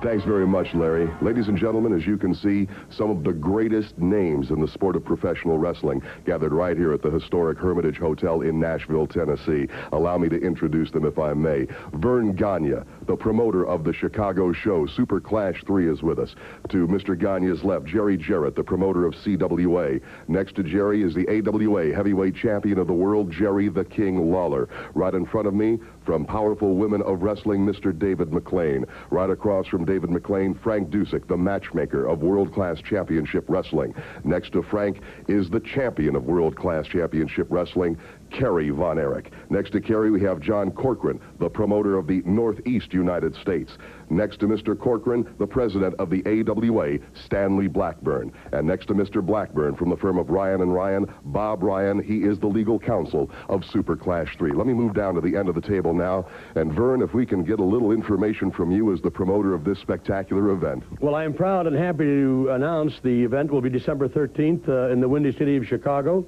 Thanks very much, Larry. Ladies and gentlemen, as you can see, some of the greatest names in the sport of professional wrestling gathered right here at the historic Hermitage Hotel in Nashville, Tennessee. Allow me to introduce them, if I may. Verne Gagne, the promoter of the Chicago show, Super Clash 3 is with us. To Mr. Gagne's left, Jerry Jarrett, the promoter of CWA. Next to Jerry is the AWA heavyweight champion of the world, Jerry the King Lawler. Right in front of me, from Powerful Women of Wrestling, Mr. David McLane. Right across from David McLane, Frank Dusek, the matchmaker of World Class Championship Wrestling. Next to Frank is the champion of World Class Championship Wrestling, Kerry Von Erich. Next to Kerry, we have John Corcoran, the promoter of the Northeast United States. Next to Mr. Corcoran, the president of the AWA, Stanley Blackburn. And next to Mr. Blackburn, from the firm of Ryan and Ryan, Bob Ryan, he is the legal counsel of Super Clash 3. Let me move down to the end of the table now. And Verne, if we can get a little information from you as the promoter of this spectacular event. Well, I am proud and happy to announce the event will be December 13th uh, in the Windy City of Chicago.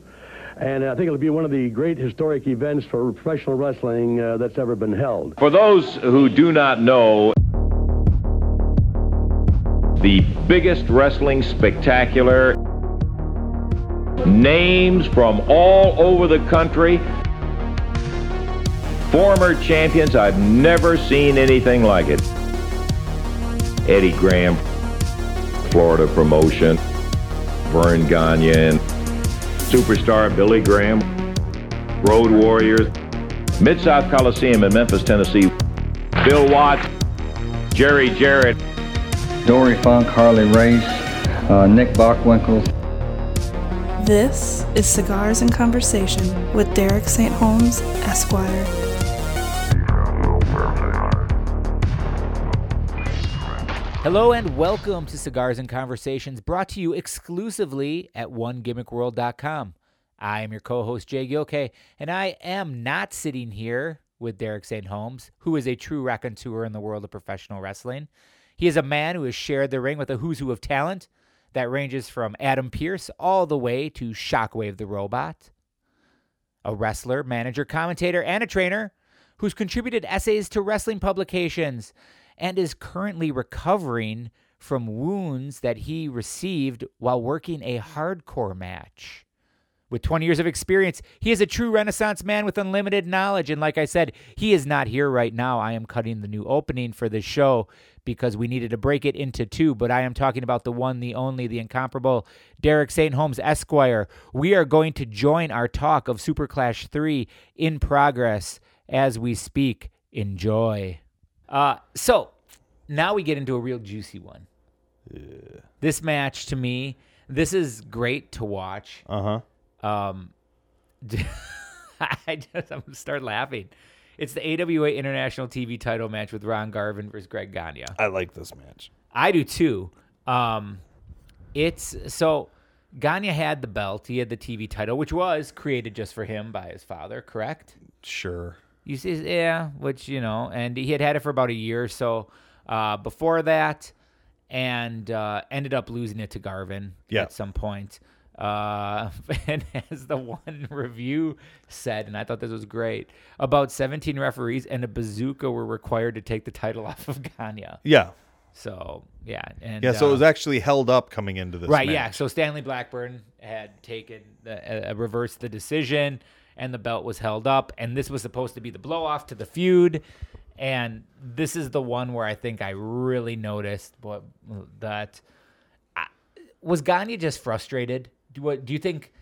And I think it'll be one of the great historic events for professional wrestling uh, that's ever been held. For those who do not know, the biggest wrestling spectacular, names from all over the country, former champions. I've never seen anything like it. Eddie Graham, Florida promotion, Verne Gagne, superstar Billy Graham, Road Warriors, Mid-South Coliseum in Memphis, Tennessee, Bill Watts, Jerry Jarrett, Dory Funk, Harley Race, uh, Nick Bockwinkel. This is Cigars and Conversation with Derek St. Holmes, Esquire. Hello and welcome to Cigars and Conversations, brought to you exclusively at OneGimmickWorld.com. I am your co-host Jay Gilkay, and I am not sitting here with Derek St. Holmes, who is a true raconteur in the world of professional wrestling. He is a man who has shared the ring with a who's who of talent that ranges from Adam Pearce all the way to Shockwave the Robot. A wrestler, manager, commentator, and a trainer who's contributed essays to wrestling publications and is currently recovering from wounds that he received while working a hardcore match. With 20 years of experience, he is a true Renaissance man with unlimited knowledge. And like I said, he is not here right now. I am cutting the new opening for this show because we needed to break it into two. But I am talking about the one, the only, the incomparable Derek St. Holmes Esquire. We are going to join our talk of Super Clash 3 in progress as we speak. Enjoy. Uh, so now we get into a real juicy one. This match to me, this is great to watch. Uh huh. Um, I just I'm gonna start laughing. It's the AWA International TV title match with Ron Garvin versus Greg Gagne. I like this match. I do too. Um, it's so Gagne had the belt. He had the TV title, which was created just for him by his father. Correct? Sure. You see, yeah, which you know, and he had had it for about a year or so uh, before that, and uh, ended up losing it to Garvin Yeah. at some point. Uh, and as the one review said, and I thought this was great, about 17 referees and a bazooka were required to take the title off of Gagne. Yeah. So yeah, and Yeah. So uh, it was actually held up coming into this. right. match. Yeah. So Stanley Blackburn had taken the, uh, reversed the decision, and the belt was held up, and this was supposed to be the blow off to the feud. And this is the one where I think I really noticed what that I, was Gagne just frustrated. Do what? Do you think?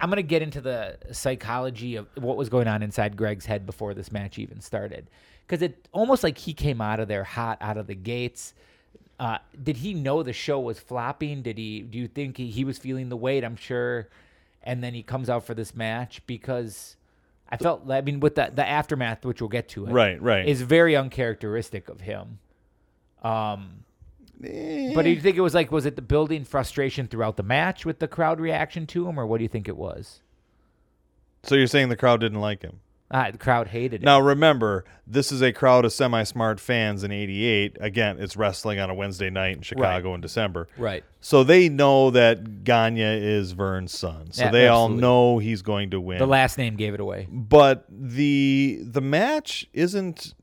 I'm gonna get into the psychology of what was going on inside Greg's head before this match even started, because it almost like he came out of there hot out of the gates. Uh, did he know the show was flopping? Did he? Do you think he, he was feeling the weight? I'm sure. And then he comes out for this match because I felt. I mean, with the the aftermath, which we'll get to, it, Right, right. is very uncharacteristic of him. Um, but do you think it was like was it the building frustration throughout the match with the crowd reaction to him, or what do you think it was? So you're saying the crowd didn't like him? Ah, the crowd hated it. Now remember, this is a crowd of semi-smart fans in '88. Again, it's wrestling on a Wednesday night in Chicago in December. Right. So they know that Gagne is Verne's son. So Yeah, they all know he's going to win. The last name gave it away. but the the match isn't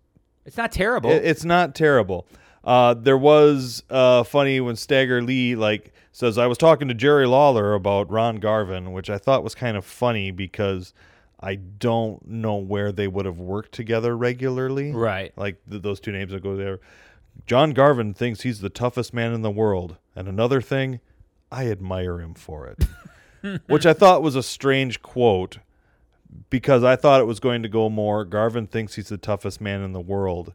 It's not terrible. It- It's not terrible. Uh, there was uh, funny when Stagger Lee like says I was talking to Jerry Lawler about Ron Garvin, which I thought was kind of funny because I don't know where they would have worked together regularly. Right. Like th- those two names that go there. John Garvin thinks he's the toughest man in the world, and another thing, I admire him for it. which I thought was a strange quote because I thought it was going to go more Garvin thinks he's the toughest man in the world.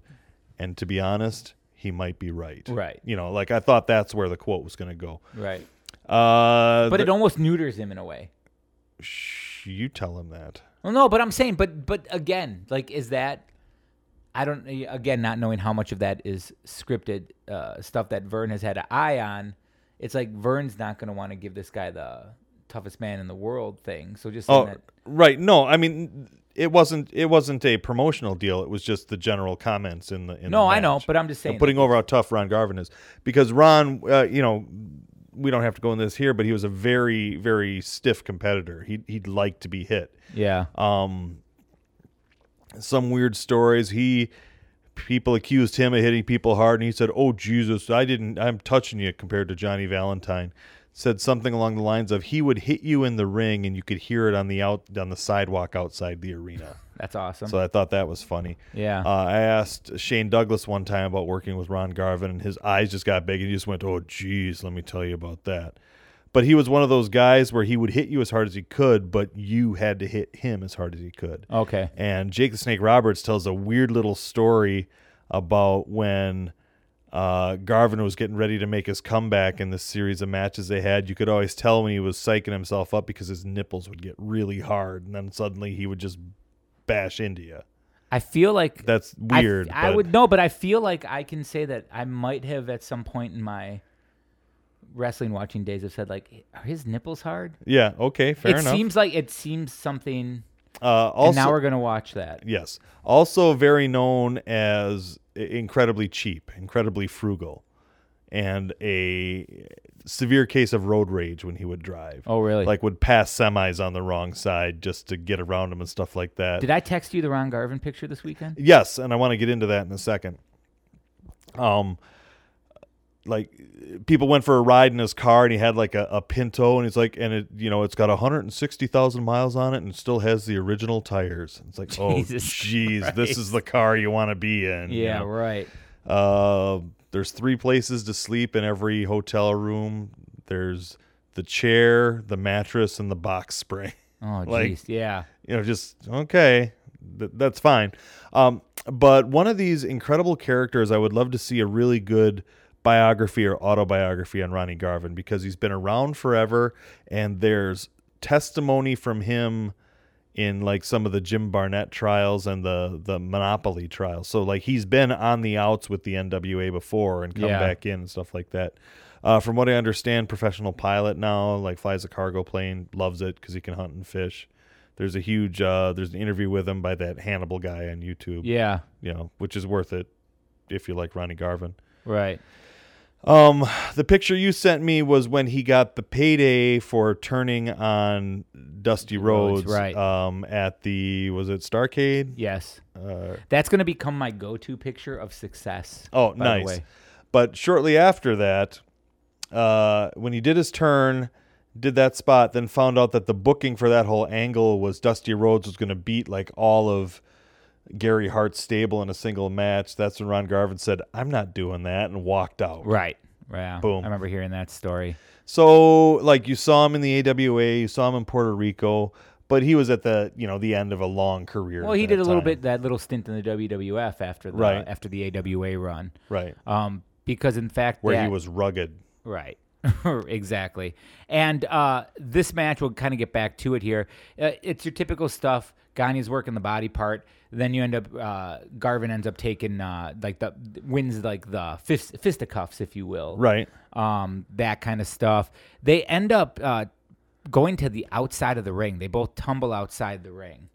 And to be honest, he might be right. Right. You know, like I thought that's where the quote was going to go. Right. Uh, But the- it almost neuters him in a way. Shh, you tell him that. Well, no, but I'm saying, but but again, like, is that? I don't. Again, not knowing how much of that is scripted uh, stuff that Verne has had an eye on. It's like Verne's not going to want to give this guy the toughest man in the world thing. So just Oh, that. right. No, I mean it wasn't it wasn't a promotional deal. It was just the general comments in the in No, the I know, but I'm just saying, putting over how tough Ron Garvin is because Ron, uh, you know, we don't have to go in this here, but he was a very very stiff competitor. He he'd like to be hit. Yeah. Um, some weird stories. He people accused him of hitting people hard, and he said, "Oh Jesus, I didn't. I'm touching you." Compared to Johnny Valentine, said something along the lines of he would hit you in the ring, and you could hear it on the out on the sidewalk outside the arena. That's awesome. So I thought that was funny. Yeah. Uh, I asked Shane Douglas one time about working with Ron Garvin, and his eyes just got big, and he just went, "Oh, geez, let me tell you about that." But he was one of those guys where he would hit you as hard as he could, but you had to hit him as hard as he could. Okay. And Jake the Snake Roberts tells a weird little story about when uh, Garvin was getting ready to make his comeback in this series of matches they had. You could always tell when he was psyching himself up because his nipples would get really hard, and then suddenly he would just bash you. I feel like That's weird. I, but- would know, but I feel like I can say that I might have at some point in my wrestling watching days have said like, are his nipples hard? Yeah. Okay. Fair it enough. seems like it seems something. Uh, and now we're gonna watch that. yes. Also, very known as incredibly cheap, incredibly frugal, and a severe case of road rage when he would drive. Oh, really? Like would pass semis on the wrong side just to get around them and stuff like that. Did I text you the Ron Garvin picture this weekend? Yes, and I want to get into that in a second. Um, like people went for a ride in his car, and he had like a, a Pinto, and he's like, and it, you know, it's got 160,000 miles on it, and still has the original tires. It's like, oh, jeez, this is the car you want to be in. you Yeah, know? right. Uh, there's three places to sleep in every hotel room. There's the chair, the mattress, and the box spring. Oh, Like- jeez. yeah. you know, just okay, th- that's fine. Um, but one of these incredible characters, I would love to see a really good biography or autobiography on Ronnie Garvin because he's been around forever, and there's testimony from him in like some of the Jim Barnett trials and the the Monopoly trials. So like he's been on the outs with the NWA before and come Yeah. back in and stuff like that. Uh, from what I understand, professional pilot now, like flies a cargo plane, loves it because he can hunt and fish. There's a huge uh, there's an interview with him by that Hannibal guy on YouTube. Yeah. you know, which is worth it if you like Ronnie Garvin. Right. Um, the picture you sent me was when he got the payday for turning on Dusty Rhodes, Rhodes, right. Um, at the was it Starcade? Yes. Uh, That's gonna become my go-to picture of success. oh, by the nice. way. But shortly after that, uh, when he did his turn, did that spot, then found out that the booking for that whole angle was Dusty Rhodes was going to beat like all of Gary Hart's stable in a single match. That's when Ron Garvin said, "I'm not doing that," and walked out. Right. Yeah. Boom. I remember hearing that story. So, like, you saw him in the AWA, you saw him in Puerto Rico, but he was at the you know the end of a long career. Well, he did a little bit that little stint in the WWF after the Right. after the AWA run. right Um, because in fact, where he was rugged. Right. exactly. And uh, this match, we'll kind of get back to it here. Uh, it's your typical stuff. Gagne's working the body part. Then you end up, uh, Garvin ends up taking, uh, like, the wins, like, the fist, fisticuffs, if you will. Right. Um, that kind of stuff. They end up uh, going to the outside of the ring. They both tumble outside the ring.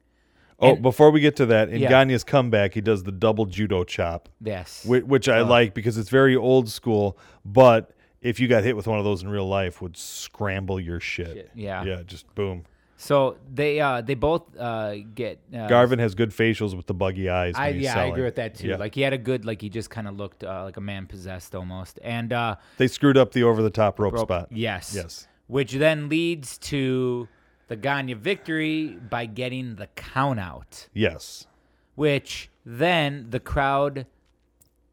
Oh, And- before we get to that, in Yeah. Gagne's comeback, he does the double judo chop. Yes. which, which I like because it's very old school. But if you got hit with one of those in real life, would scramble your shit. Shit, yeah. yeah, just boom. So they uh, they both uh, get uh, Garvin has good facials with the buggy eyes. I, yeah, I agree with that too. Yeah. Like he had a good, like he just kind of looked uh, like a man possessed almost. And uh, they screwed up the over the top rope, rope- spot. yes, Yes. which then leads to the Gagne victory by getting the count out. Yes. Which then the crowd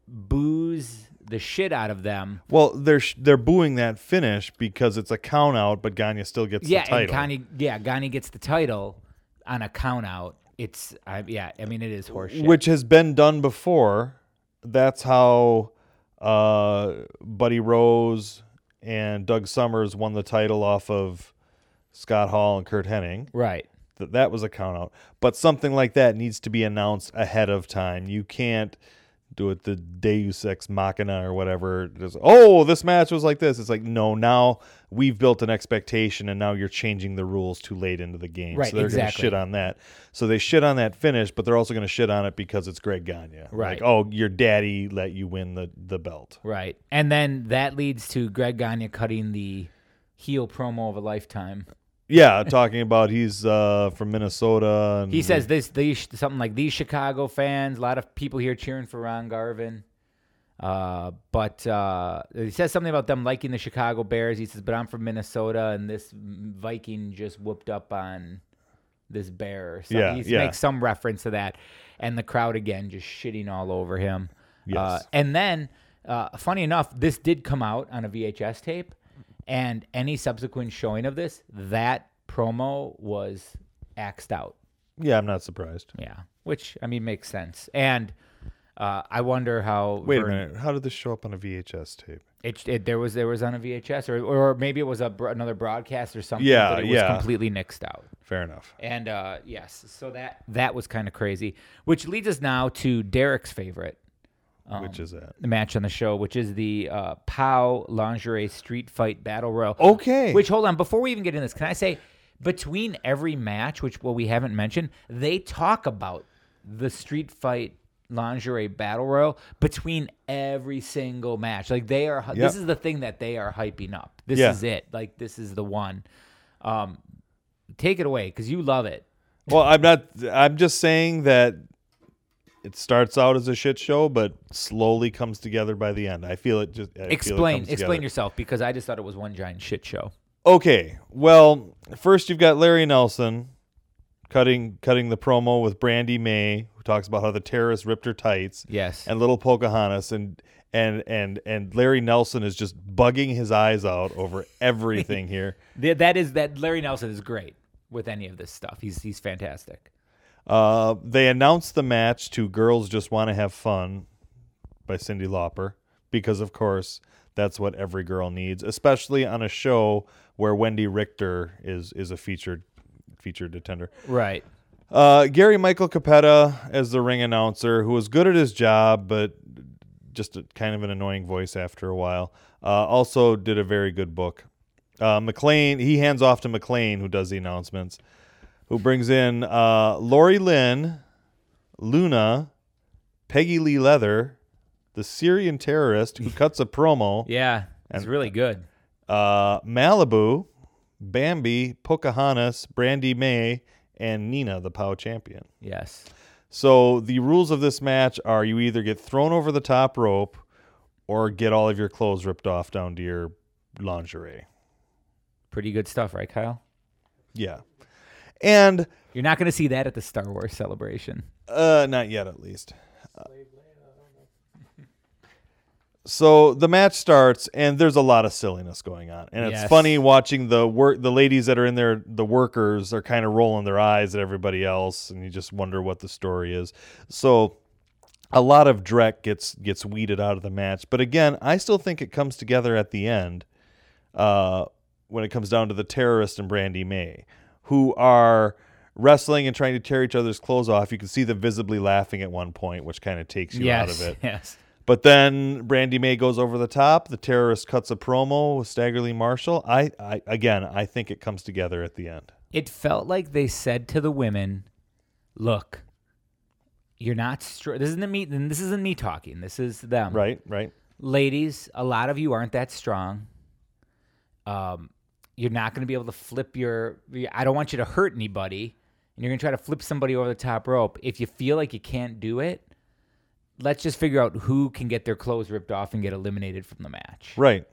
boos the shit out of them. Well, they're sh- they're booing that finish because it's a count out, but Gagne still gets yeah, the title. and Gagne, yeah, Gagne gets the title on a count out. It's, I, yeah, I mean, it is horseshit. which has been done before. That's how uh, Buddy Rose and Doug Summers won the title off of Scott Hall and Curt Hennig. right. That that was a count out. But something like that needs to be announced ahead of time. You can't do it the Deus Ex Machina or whatever. Just, oh, this match was like this. It's like no. Now we've built an expectation, and now you're changing the rules too late into the game. Right, so they're exactly. shit on that. So they shit on that finish, but they're also going to shit on it because it's Greg Gagne. Right. Like, oh, your daddy let you win the the belt. Right. And then that leads to Greg Gagne cutting the heel promo of a lifetime. Yeah, talking about he's uh, from Minnesota. And He says this these something like these Chicago fans, a lot of people here cheering for Ron Garvin. Uh, but uh, he says something about them liking the Chicago Bears. He says, "But I'm from Minnesota, and this Viking just whooped up on this bear." Something. Yeah, he yeah. makes some reference to that, and the crowd again just shitting all over him. Yes. Uh, and then, uh, funny enough, this did come out on a VHS tape, and any subsequent showing of this, that promo was axed out. yeah, I'm not surprised. Yeah, which I mean makes sense. And uh, I wonder how. Wait a minute, how did this show up on a VHS tape? It, it there was there was on a VHS or or maybe it was a another broadcast or something. Yeah, but it was yeah. completely nixed out. Fair enough. And uh, yes, so that that was kind of crazy. Which leads us now to Derek's favorite Which is that? The match on the show, which is the uh, POW lingerie street fight battle royal. Okay. Which hold on, before we even get in this, can I say between every match, which well we haven't mentioned, they talk about the street fight lingerie battle royal between every single match. Like they are Yep. this is the thing that they are hyping up. This Yeah. is it. Like this is the one. Um take it away because you love it. Well, I'm not. I'm just saying that it starts out as a shit show, but slowly comes together by the end. I feel it just I feel it explain comes explain yourself because I just thought it was one giant shit show. Okay. Well, first you've got Larry Nelson cutting cutting the promo with Brandi Mae, who talks about how the terrorists ripped her tights. Yes. And little Pocahontas and and and and Larry Nelson is just bugging his eyes out over everything here. That is that Larry Nelson is great with any of this stuff. He's he's fantastic. Uh, they announced the match to "Girls Just Want to Have Fun" by Cyndi Lauper because, of course, that's what every girl needs, especially on a show where Wendi Richter is is a featured featured attender. Right. Uh, Gary Michael Cappetta as the ring announcer, who was good at his job, but just a, kind of an annoying voice after a while. Uh, also did a very good book. Uh, McLane, he hands off to McLane, who does the announcements, who brings in uh, Lori Lynn, Luna, Peggy Lee Leather, the Syrian terrorist who cuts a promo, Yeah, it's really good. uh, Malibu, Bambi, Pocahontas, Brandi Mae, and Nina, the POW champion. Yes. So the rules of this match are you either get thrown over the top rope or get all of your clothes ripped off down to your lingerie. Pretty good stuff, right, Kyle? Yeah. And You're not going to see that at the Star Wars celebration. uh not yet at least. So the match starts and there's a lot of silliness going on. And it's Yes. funny watching the work the ladies that are in there the workers are kind of rolling their eyes at everybody else and you just wonder what the story is. So a lot of Drek gets gets weeded out of the match. But again, I still think it comes together at the end uh, when it comes down to the terrorist and Brandi Mae, who are wrestling and trying to tear each other's clothes off. You can see them visibly laughing at one point, which kind of takes you out of it. Yes. But then Brandi Mae goes over the top. The terrorist cuts a promo with Staggerly Marshall. I, I again, I think it comes together at the end. It felt like they said to the women, "Look, you're not str- this isn't me this isn't me talking. This is them. Right, right. Ladies, a lot of you aren't that strong. Um you're not going to be able to flip your. I don't want you to hurt anybody, and you're going to try to flip somebody over the top rope. If you feel like you can't do it, let's just figure out who can get their clothes ripped off and get eliminated from the match. Right.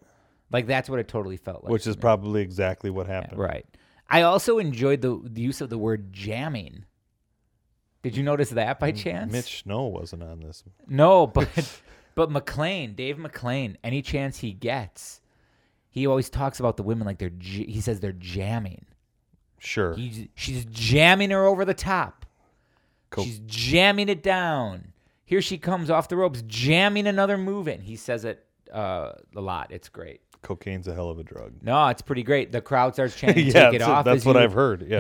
Like that's what it totally felt like. Which is probably exactly what happened. right. I also enjoyed the, the use of the word jamming. Did you notice that by chance? Mitch Snow wasn't on this. No, but but McLane, Dave McLane, any chance he gets, he always talks about the women like they're. j- He says they're jamming. Sure. He's, she's jamming her over the top. Cool. She's jamming it down. Here she comes off the ropes, jamming another move in. He says it uh, a lot. It's great. Cocaine's a hell of a drug. No, it's pretty great. The crowd starts chanting, yeah, "Take it off." that's what you- I've heard. Yeah.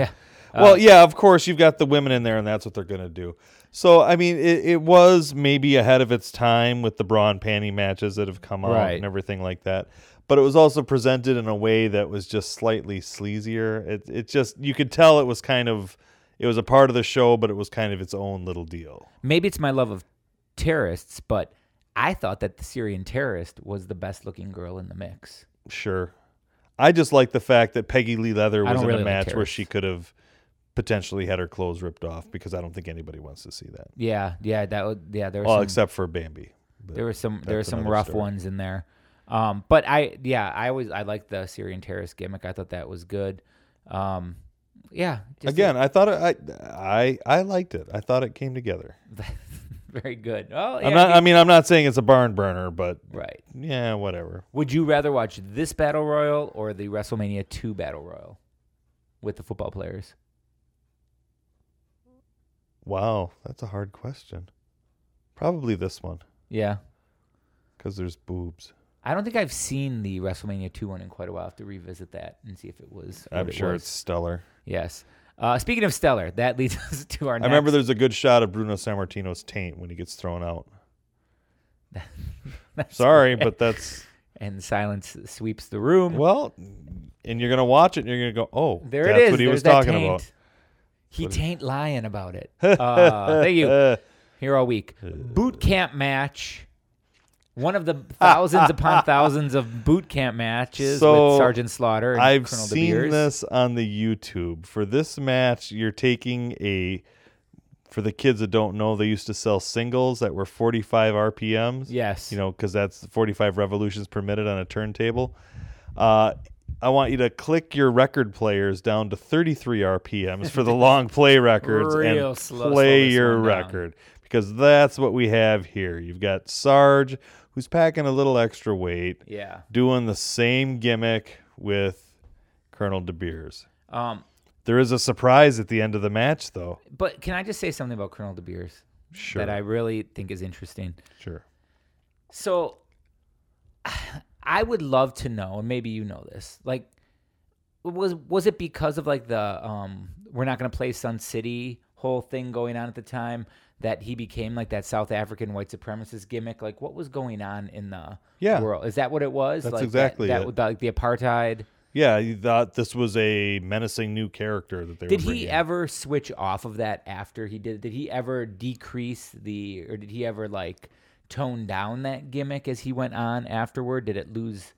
Yeah. well, yeah, of course you've got the women in there, and that's what they're gonna do. So, I mean, it, it was maybe ahead of its time with the bra and panty matches that have come out Right. and everything like that. But it was also presented in a way that was just slightly sleazier. It, it just you could tell it was kind of it was a part of the show, but it was kind of its own little deal. Maybe it's my love of terrorists, but I thought that the Syrian terrorist was the best looking girl in the mix. Sure. I just like the fact that Peggy Lee Leather was in really a like match where she could have potentially had her clothes ripped off because I don't think anybody wants to see that. Yeah, yeah, that would yeah. There were Well, some, except for Bambi. There were some there were some rough story. ones in there. Um, but I yeah, I always I liked the Syrian terrorist gimmick. I thought that was good. Um, yeah, Again, I thought it, I I I liked it. I thought it came together. very good. Oh, yeah, I'm not. I mean, I'm not saying it's a barn burner, but right. yeah, whatever. Would you rather watch this battle royal or the WrestleMania two battle royal with the football players? Wow, that's a hard question. Probably this one Yeah. because there's boobs. I don't think I've seen the WrestleMania 2 one in quite a while. I have to revisit that and see if it was. I'm it sure was. it's stellar. Yes. Uh, speaking of stellar, that leads us to our I remember there's a good shot of Bruno Sammartino's taint when he gets thrown out. Sorry, but that's And silence sweeps the room. well, and you're gonna watch it and you're gonna go, oh, there that's it is. what he There's was talking taint. about. He taint lying about it. Uh, thank you. Here all week. Boot camp match. One of the thousands upon thousands of boot camp matches So, with Sergeant Slaughter and I've Colonel seen De Beers. this on the YouTube. For this match, you're taking a. For the kids that don't know, they used to sell singles that were 45 RPMs. Yes. You know, because that's 45 revolutions per minute on a turntable. Uh, I want you to click your record players down to 33 RPMs for the long play records Real and slow- slow play this your one down. record because that's what we have here. You've got Sarge, who's packing a little extra weight Yeah. doing the same gimmick with Colonel De Beers. Um, There is a surprise at the end of the match, though. but can I just say something about Colonel De Beers Sure. that I really think is interesting? Sure. So I would love to know, and maybe you know this, like was was it because of like the um we're not gonna play Sun City whole thing going on at the time that he became like that South African white supremacist gimmick? Like what was going on in the Yeah. world? Is that what it was? That's like exactly that, it. that, like the apartheid. Yeah, you thought this was a menacing new character that they Did he ever switch off of that after he did? Did he ever decrease the, or did he ever like tone down that gimmick as he went on afterward? Did it lose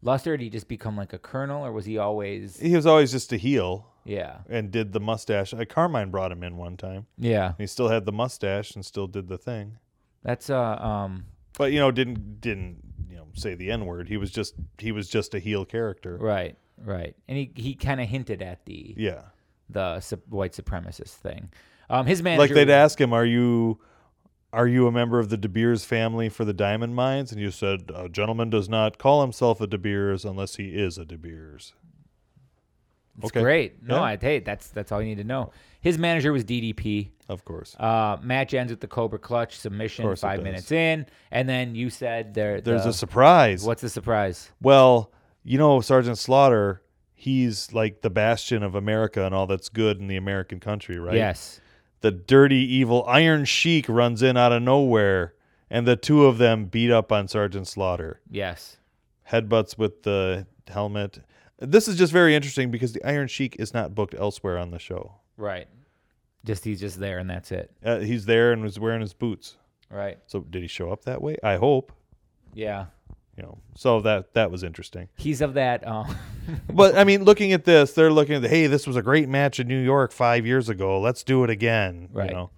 luster? Did he just become like a colonel, or was he always? He was always just a heel Yeah, and did the mustache. Uh, Carmine brought him in one time. yeah. He still had the mustache and still did the thing. That's uh um But you know, didn't didn't you know say the n word. He was just he was just a heel character. right, right, and he he kind of hinted at the Yeah. the su- white supremacist thing. Um, his manager Like they'd ask him, "Are you are you a member of the De Beers family for the diamond mines?" And you said, "A gentleman does not call himself a De Beers unless he is a De Beers." It's okay. great. No, Yeah. I hey, that's that's all you need to know. His manager was DDP. Of course. Uh, match ends with the Cobra Clutch submission five minutes in, and then you said there. There's the- a surprise. What's the surprise? Well, you know, Sergeant Slaughter, he's like the bastion of America and all that's good in the American country, right? Yes. The dirty, evil Iron Sheik runs in out of nowhere, and the two of them beat up on Sergeant Slaughter. Yes. Headbutts with the helmet. This is just very interesting because the Iron Sheik is not booked elsewhere on the show. Right. Just he's just there and that's it. Uh, he's there and was wearing his boots. Right. So did he show up that way? I hope. Yeah. You know, so that that was interesting. He's of that. Uh, But I mean, looking at this, they're looking at hey, this was a great match in New York five years ago. Let's do it again. Right. You know,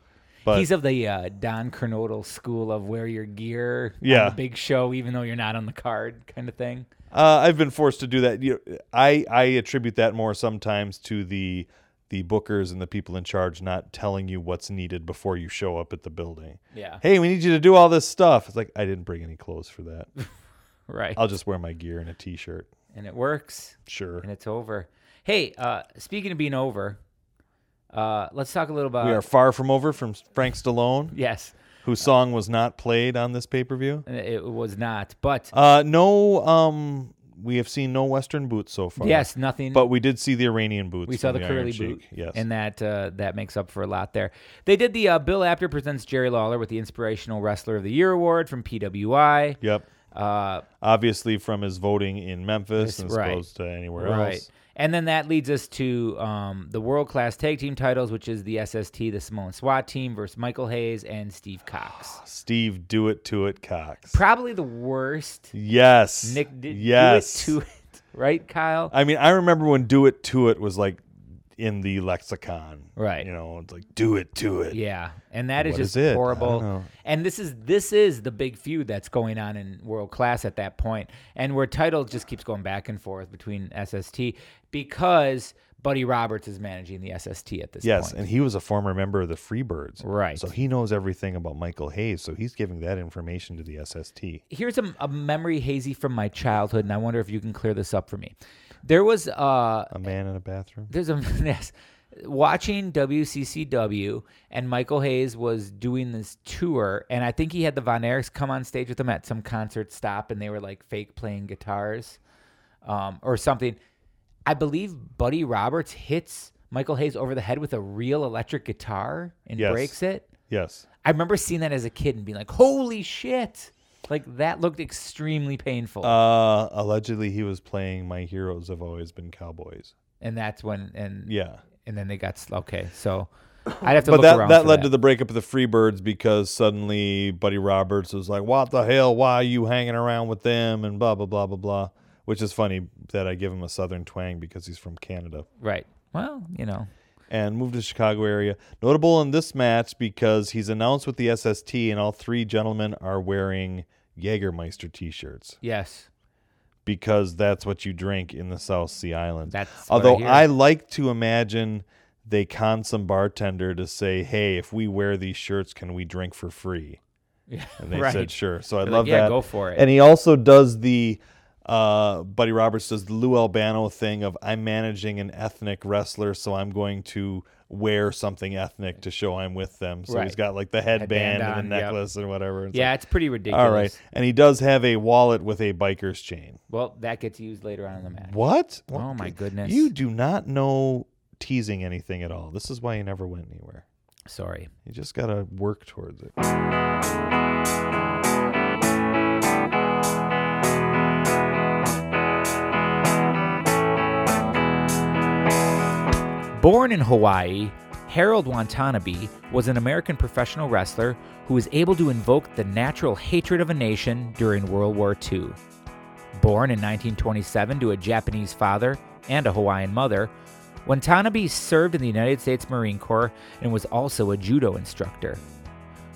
but he's of the uh, Don Kernodle school of wear your gear on Yeah. the big show, even though you're not on the card, kind of thing. Uh, I've been forced to do that. You know, I I attribute that more sometimes to the the bookers and the people in charge not telling you what's needed before you show up at the building. Yeah. Hey, we need you to do all this stuff. It's like I didn't bring any clothes for that. Right. I'll just wear my gear and a t-shirt. and it works. Sure. and it's over. Hey, uh, speaking of being over, uh, let's talk a little about. we are far from over from Frank Stallone, yes, whose song was not played on this pay-per-view. it was not, but Uh, no, um, we have seen no Western boots so far. yes, nothing. but we did see the Iranian boots. we saw the Iron curly boot, Yes, and that uh, that makes up for a lot there. They did the uh, Bill Apter presents Jerry Lawler with the Inspirational Wrestler of the Year award from PWI. yep. Uh, Obviously, from his voting in Memphis, as right. opposed to anywhere right, else. And then that leads us to um, the World Class Tag Team titles, which is the SST, the Samoan SWAT team versus Michael Hayes and Steve Cox. Steve, do it to it, Cox. Probably the worst. yes, Nick did yes. do it to it, right, Kyle? I mean, I remember when "do it to it" was like in the lexicon. Right. You know, it's like "do it to it." Yeah, and that is What just is it? I don't horrible. And this is this is the big feud that's going on in world class at that point, and where title just keeps going back and forth between SST because Buddy Roberts is managing the SST at this Yes, point. and he was a former member of the Freebirds. Right. So he knows everything about Michael Hayes. So he's giving that information to the SST. Here's a, a memory hazy from my childhood, and I wonder if you can clear this up for me. There was uh, A man in a bathroom. there's a yes, watching WCCW and Michael Hayes was doing this tour and I think he had the Von Erichs come on stage with him at some concert stop and they were like fake playing guitars um, or something. I believe Buddy Roberts hits Michael Hayes over the head with a real electric guitar and Yes. breaks it. Yes. I remember seeing that as a kid and being like, "Holy shit!" Like that looked extremely painful. Uh, allegedly, he was playing "My Heroes Have Always Been Cowboys." and that's when and Yeah. and then they got okay. So I'd have to But look that that led to the breakup of the Freebirds because suddenly Buddy Roberts was like, "What the hell? Why are you hanging around with them?" and blah blah blah blah blah. Which is funny that I give him a southern twang because he's from Canada right. Well, you know. and moved to the Chicago area. Notable in this match because he's announced with the SST, and all three gentlemen are wearing Jägermeister T-shirts Yes. because that's what you drink in the South Sea Islands. That's what I Although hear. I, like to imagine they con some bartender to say, "Hey, if we wear these shirts, can we drink for free?" Yeah. And they said, "Sure." So I They're love like, yeah, that. go for it. And he also does the uh, Buddy Roberts does the Lou Albano thing of I'm managing an ethnic wrestler, so I'm going to wear something ethnic to show I'm with them. So Right. he's got like the headband, Headband and the on, yep. necklace and whatever. It's yeah, like, it's pretty ridiculous. all right. And he does have a wallet with a biker's chain. Well, that gets used later on in the match. What? Oh my goodness. You do not know teasing anything at all. This is why you never went anywhere. Sorry. You just got to work towards it. Born in Hawaii, Harold Watanabe was an American professional wrestler who was able to invoke the natural hatred of a nation during World War II. Born in 1927 to a Japanese father and a Hawaiian mother, Watanabe served in the United States Marine Corps and was also a judo instructor.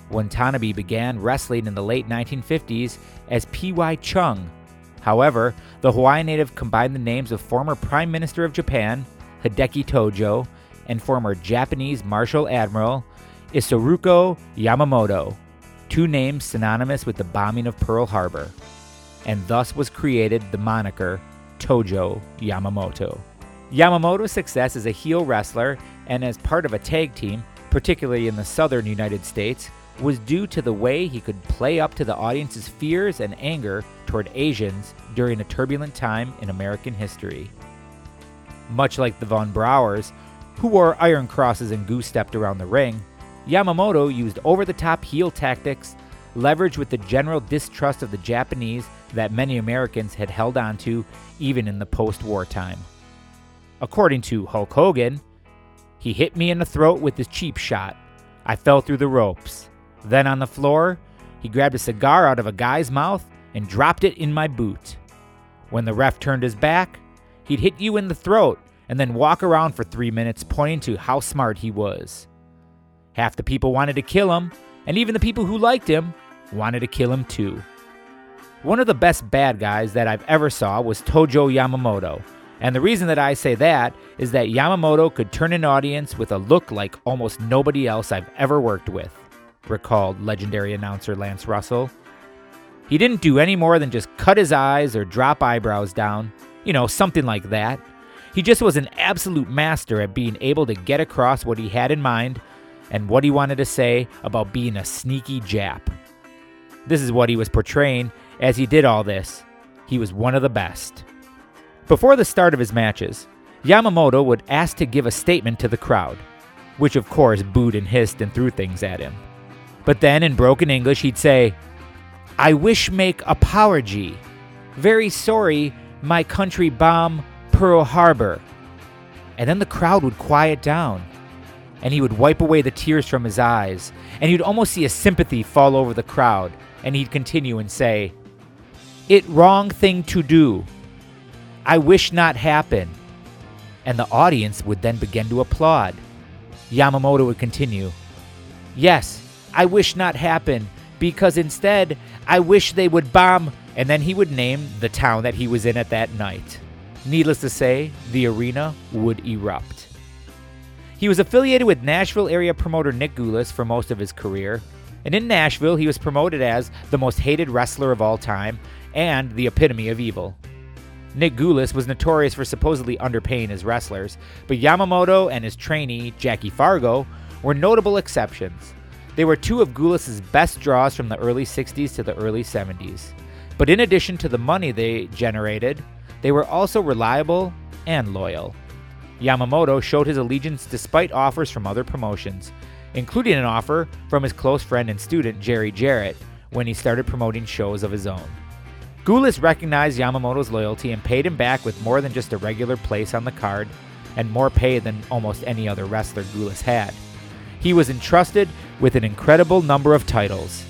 Watanabe began wrestling in the late 1950s as P.Y. Chung. However, the Hawaiian native combined the names of former Prime Minister of Japan, Hideki Tojo, and former Japanese Marshal Admiral Isoroku Yamamoto, two names synonymous with the bombing of Pearl Harbor, and thus was created the moniker Tojo Yamamoto. Yamamoto's success as a heel wrestler and as part of a tag team, particularly in the southern United States, was due to the way he could play up to the audience's fears and anger toward Asians during a turbulent time in American history. Much like the Von Brauers, who wore iron crosses and goose stepped around the ring, Yamamoto used over the top heel tactics, leveraged with the general distrust of the Japanese that many Americans had held on to even in the post war time. According to Hulk Hogan, he hit me in the throat with his cheap shot. I fell through the ropes. Then on the floor, he grabbed a cigar out of a guy's mouth and dropped it in my boot. When the ref turned his back, he'd hit you in the throat and then walk around for three minutes pointing to how smart he was. Half the people wanted to kill him, and even the people who liked him wanted to kill him too. One of the best bad guys that I've ever saw was Tojo Yamamoto. And the reason that I say that is that Yamamoto could turn an audience with a look like almost nobody else I've ever worked with, recalled legendary announcer Lance Russell. He didn't do any more than just cut his eyes or drop eyebrows down, you know, something like that. He just was an absolute master at being able to get across what he had in mind and what he wanted to say about being a sneaky Jap. This is what he was portraying as he did all this. He was one of the best. Before the start of his matches, Yamamoto would ask to give a statement to the crowd, which of course booed and hissed and threw things at him. But then in broken English, he'd say, I wish make apology. Very sorry, my country bomb Pearl Harbor. And then the crowd would quiet down, and he would wipe away the tears from his eyes, and you'd almost see a sympathy fall over the crowd, and he'd continue and say, It wrong thing to do. I wish not happen. And the audience would then begin to applaud. Yamamoto would continue, Yes, I wish not happen, because instead, I wish they would bomb. And then he would name the town that he was in at that night. Needless to say, the arena would erupt. He was affiliated with Nashville area promoter Nick Gulas for most of his career, and in Nashville, he was promoted as the most hated wrestler of all time and the epitome of evil. Nick Gulas was notorious for supposedly underpaying his wrestlers, but Yamamoto and his trainee, Jackie Fargo, were notable exceptions. They were two of Gulas' best draws from the early 60s to the early 70s. But in addition to the money they generated, they were also reliable and loyal. Yamamoto showed his allegiance despite offers from other promotions, including an offer from his close friend and student Jerry Jarrett when he started promoting shows of his own. Gulas recognized Yamamoto's loyalty and paid him back with more than just a regular place on the card and more pay than almost any other wrestler Gulas had. He was entrusted with an incredible number of titles.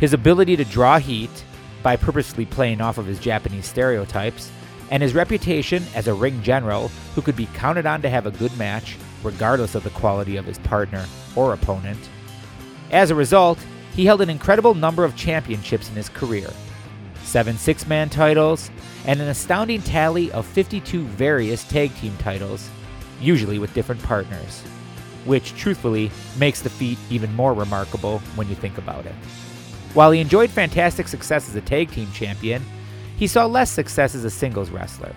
His ability to draw heat by purposely playing off of his Japanese stereotypes, and his reputation as a ring general who could be counted on to have a good match regardless of the quality of his partner or opponent. As a result, he held an incredible number of championships in his career seven six man titles, and an astounding tally of 52 various tag team titles, usually with different partners, which truthfully makes the feat even more remarkable when you think about it. While he enjoyed fantastic success as a tag team champion, he saw less success as a singles wrestler.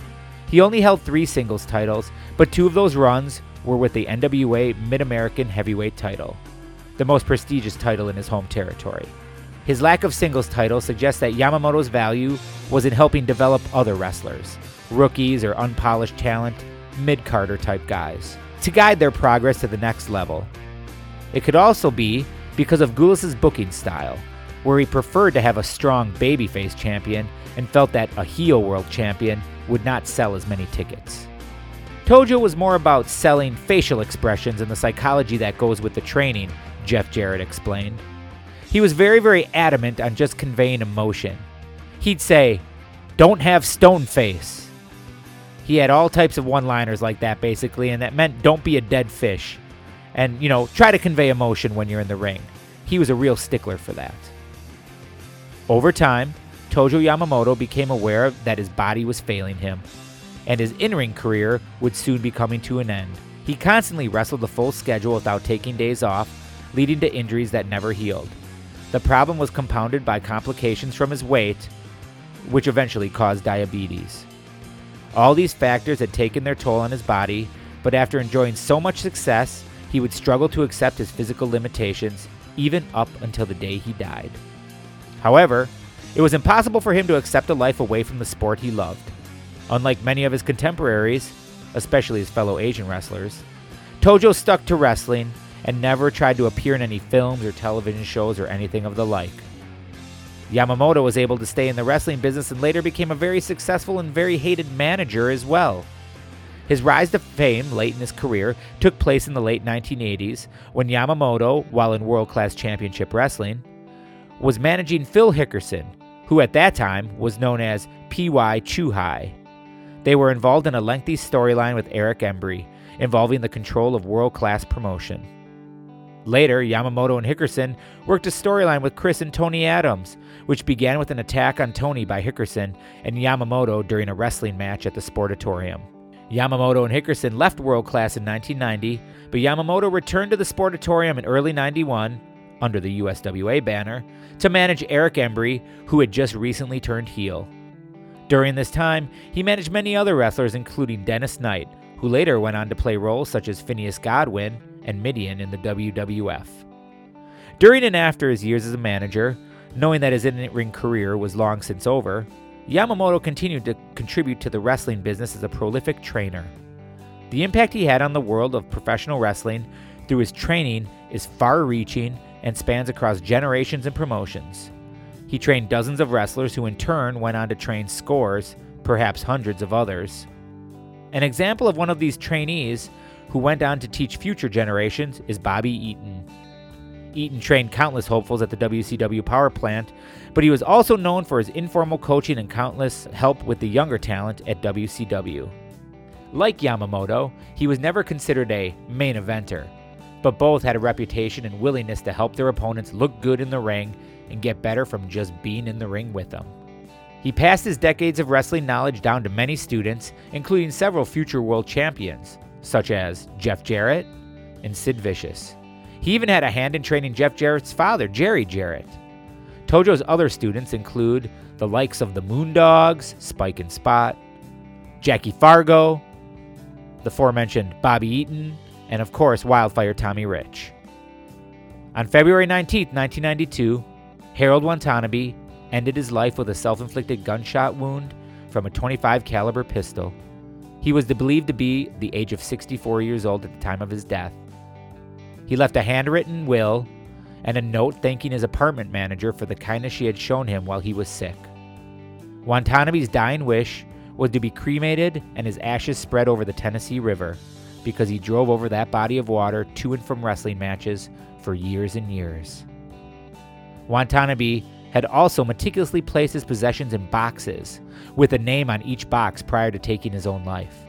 He only held three singles titles, but two of those runs were with the NWA Mid American Heavyweight title, the most prestigious title in his home territory. His lack of singles title suggests that Yamamoto's value was in helping develop other wrestlers, rookies or unpolished talent, mid Carter type guys, to guide their progress to the next level. It could also be because of Gulas' booking style, where he preferred to have a strong babyface champion and felt that a heel world champion would not sell as many tickets. Tojo was more about selling facial expressions and the psychology that goes with the training, Jeff Jarrett explained. He was very, very adamant on just conveying emotion. He'd say, Don't have stone face. He had all types of one liners like that, basically, and that meant don't be a dead fish. And, you know, try to convey emotion when you're in the ring. He was a real stickler for that. Over time, Tojo Yamamoto became aware that his body was failing him, and his in ring career would soon be coming to an end. He constantly wrestled the full schedule without taking days off, leading to injuries that never healed. The problem was compounded by complications from his weight, which eventually caused diabetes. All these factors had taken their toll on his body, but after enjoying so much success, he would struggle to accept his physical limitations, even up until the day he died. However, it was impossible for him to accept a life away from the sport he loved. Unlike many of his contemporaries, especially his fellow Asian wrestlers, Tojo stuck to wrestling and never tried to appear in any films or television shows or anything of the like. Yamamoto was able to stay in the wrestling business and later became a very successful and very hated manager as well. His rise to fame late in his career took place in the late 1980s when Yamamoto, while in World Class Championship Wrestling, was managing Phil Hickerson, who at that time was known as P.Y. Chuhai. They were involved in a lengthy storyline with Eric Embry, involving the control of world class promotion. Later, Yamamoto and Hickerson worked a storyline with Chris and Tony Adams, which began with an attack on Tony by Hickerson and Yamamoto during a wrestling match at the Sportatorium. Yamamoto and Hickerson left World Class in 1990, but Yamamoto returned to the Sportatorium in early 91, under the USWA banner, to manage Eric Embry, who had just recently turned heel. During this time, he managed many other wrestlers, including Dennis Knight, who later went on to play roles such as Phineas Godwinn and Mideon in the WWF. During and after his years as a manager, knowing that his in ring career was long since over, Yamamoto continued to contribute to the wrestling business as a prolific trainer. The impact he had on the world of professional wrestling through his training is far reaching and spans across generations and promotions. He trained dozens of wrestlers who in turn went on to train scores, perhaps hundreds of others. An example of one of these trainees who went on to teach future generations is Bobby Eaton. Eaton trained countless hopefuls at the WCW power plant, but he was also known for his informal coaching and countless help with the younger talent at WCW. Like Yamamoto, he was never considered a main eventer, but both had a reputation and willingness to help their opponents look good in the ring and get better from just being in the ring with them. He passed his decades of wrestling knowledge down to many students, including several future world champions, such as Jeff Jarrett and Sid Vicious. He even had a hand in training Jeff Jarrett's father, Jerry Jarrett. Tojo's other students include the likes of the Moondogs, Spike and Spot, Jackie Fargo, the aforementioned Bobby Eaton, and of course Wildfire Tommy Rich. On February 19, 1992, Harold Watanabe ended his life with a self-inflicted gunshot wound from a 25 caliber pistol. He was believed to be the age of 64 years old at the time of his death. He left a handwritten will and a note thanking his apartment manager for the kindness she had shown him while he was sick. Watanabe's dying wish was to be cremated and his ashes spread over the Tennessee River because he drove over that body of water to and from wrestling matches for years and years. Watanabe had also meticulously placed his possessions in boxes, with a name on each box prior to taking his own life.